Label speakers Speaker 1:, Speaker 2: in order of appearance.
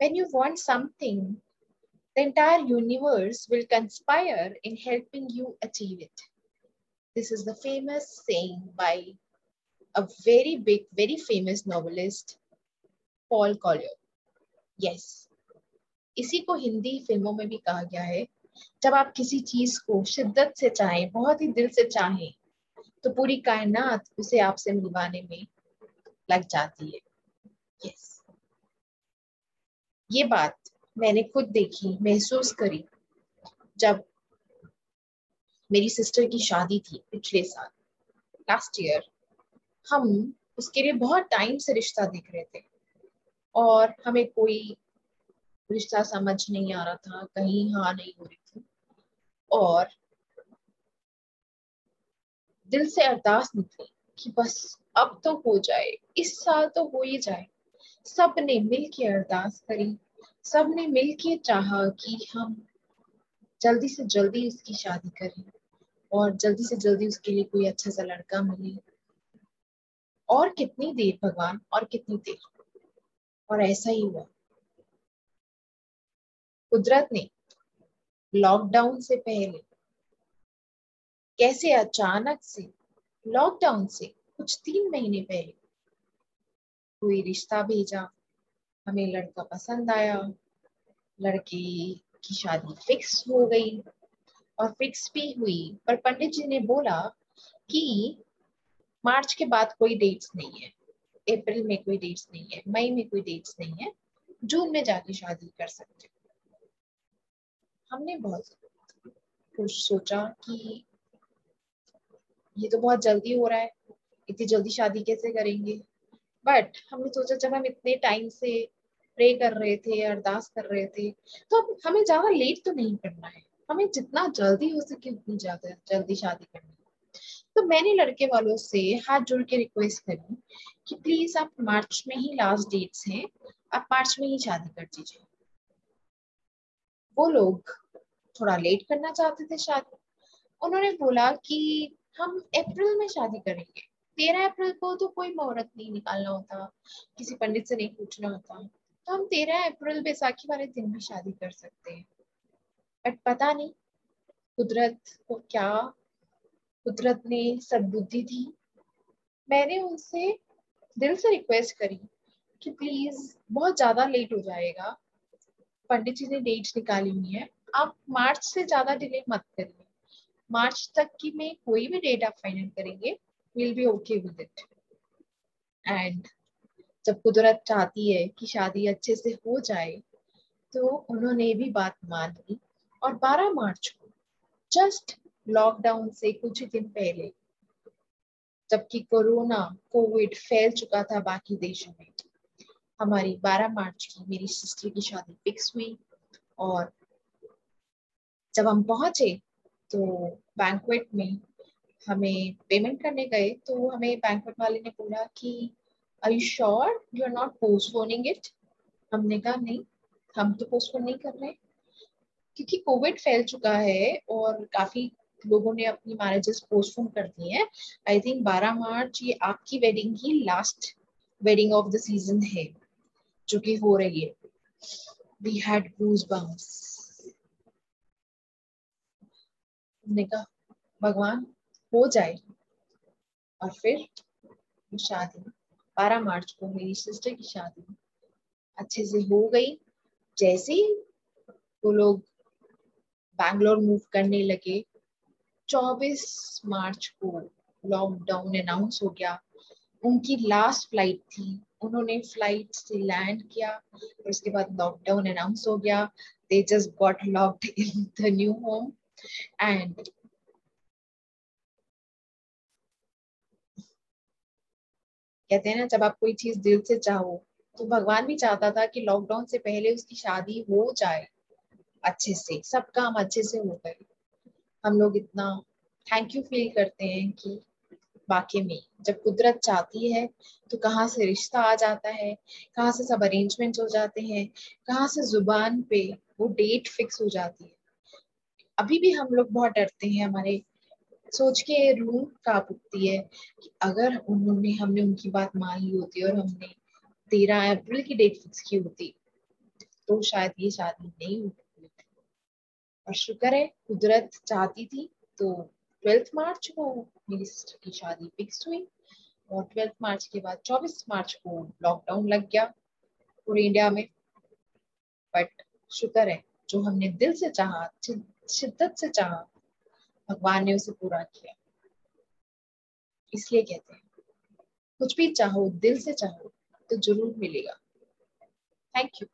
Speaker 1: when you want something the entire universe will conspire in helping you achieve it this is the famous saying by a very big very famous novelist Paul Collier yes इसी को हिंदी फिल्मों में भी कहा गया है जब आप किसी चीज को शिद्दत से चाहें बहुत ही दिल से चाहें तो पूरी कायनात उसे आपसे मिलवाने में लग जाती है यस ये बात मैंने खुद देखी, महसूस करी जब मेरी सिस्टर की शादी थी पिछले साल लास्ट ईयर हम उसके लिए बहुत टाइम से रिश्ता देख रहे थे और हमें कोई रिश्ता समझ नहीं आ रहा था, कहीं हाँ नहीं हो रही थी और दिल से अरदास निकली कि बस अब तो हो जाए, इस साल तो हो ही जाए। सबने मिल के अरदास करी। सबने मिल के चाहा कि हम जल्दी से जल्दी उसकी शादी करें और जल्दी से जल्दी उसके लिए कोई अच्छा सा लड़का मिले। और कितनी देर भगवान, और कितनी देर। और ऐसा ही हुआ। कुदरत ने लॉकडाउन से पहले कैसे अचानक से लॉकडाउन से कुछ तीन महीने पहले कोई रिश्ता भेजा, हमें लड़का पसंद आया, लड़के की शादी फिक्स हो गई और फिक्स भी हुई। पर पंडित जी ने बोला कि मार्च के बाद कोई डेट्स नहीं है, अप्रैल में कोई डेट्स नहीं है, मई में कोई डेट्स नहीं है, जून में जाके शादी कर सकते हमने बहुत कुछ सोचा कि ये तो बहुत जल्दी हो रहा है, इतनी जल्दी शादी कैसे करेंगे? बट हमने सोचा जब हम इतने टाइम से प्रे कर रहे थे, अरदास कर रहे थे तो अब हमें ज़्यादा लेट तो नहीं करना है। हमें जितना जल्दी हो सके उतनी ज़्यादा जल्दी शादी करनी है। तो मैंने लड़के वालों से हाथ जोड़ के रिक्वेस्ट करी कि प्लीज़ आप मार्च में ही लास्ट डेट्स हैं, आप मार्च में ही शादी कर दीजिए। वो लोग थोड़ा लेट करना चाहते थे शादी। उन्होंने बोला कि हम अप्रैल में शादी करेंगे। तेरह अप्रैल को तो कोई मुहूर्त नहीं निकालना होता, किसी पंडित से नहीं पूछना होता। तो हम तेरह अप्रैल बैसाखी वाले दिन भी शादी कर सकते हैं। बट पता नहीं, कुदरत को क्या, कुदरत ने सदबुद्धि दी। मैंने उनसे दिल से रिक्वेस्ट करी कि प्लीज़ बहुत ज़्यादा लेट हो जाएगा। पंडित जी ने डेट निकाली हुई है। आप मार्च से ज़्यादा डिले मत करिए। मार्च तक की में कोई भी डेट आप फाइनल करेंगे will be okay with it and जब कुदरत चाहती है कि शादी अच्छे से हो जाए तो उन्होंने भी बात मान ली और 12 मार्च को जस्ट लॉकडाउन से कुछ ही दिन पहले, जबकि कोरोना कोविड फैल चुका था बाकी देशों में, हमारी 12 मार्च की मेरी सिस्टर की शादी फिक्स हुई और जब हम पहुँचे तो बैंकवेट में हमें पेमेंट करने गए तो हमें बैंकवेट वाले ने बोला कि I sure you are not postponing it हमने कहा, नहीं, हम तो पोस्टपोन नहीं कर रहे क्योंकि कोविड फैल चुका है और काफ़ी लोगों ने अपनी मैरिजेस पोस्टपोन कर दी हैं। आई थिंक 12 मार्च ये आपकी wedding he last wedding of the season है, जो कि हो रही है। वी हैड गूज बम्स हमने कहा, भगवान हो जाए और फिर शादी 12 मार्च को मेरी सिस्टर की शादी अच्छे से हो गई। जैसे ही वो लोग बैंगलोर मूव करने लगे 24 मार्च को लॉकडाउन अनाउंस हो गया। उनकी लास्ट फ़्लाइट थी। उन्होंने फ़्लाइट से लैंड किया और उसके बाद लॉकडाउन अनाउंस हो गया। They just got locked in the new home and कहते हैं ना, जब आप कोई चीज़ दिल से चाहो तो भगवान भी चाहता था कि लॉकडाउन से पहले उसकी शादी हो जाए अच्छे से, सब काम अच्छे से हो गए। हम लोग इतना थैंक यू फील करते हैं कि वाकई में, जब कुदरत चाहती है तो कहाँ से रिश्ता आ जाता है, कहाँ से सब अरेंजमेंट हो जाते हैं, कहाँ से ज़ुबान पे वो डेट फिक्स हो जाती है। अभी भी हम लोग बहुत डरते हैं, हमारे सोच के रूह काँप उठती है कि अगर उन्होंने, हमने उनकी बात मान ली होती और हमने तेरह अप्रैल की डेट फिक्स की होती तो शायद ये शादी नहीं हुई और शुक्र है, कुदरत चाहती थी तो ट्वेल्थ मार्च को मेरी सिस्टर की शादी फिक्स हुई और ट्वेल्थ मार्च के बाद, चौबीस मार्च को लॉकडाउन लग गया पूरे इंडिया में। बट शुक्र है, जो हमने दिल से चाहा शिद्दत से चाहा भगवान ने उसे पूरा किया। इसलिए कहते हैं, कुछ भी चाहो, दिल से चाहो तो ज़रूर मिलेगा। Thank you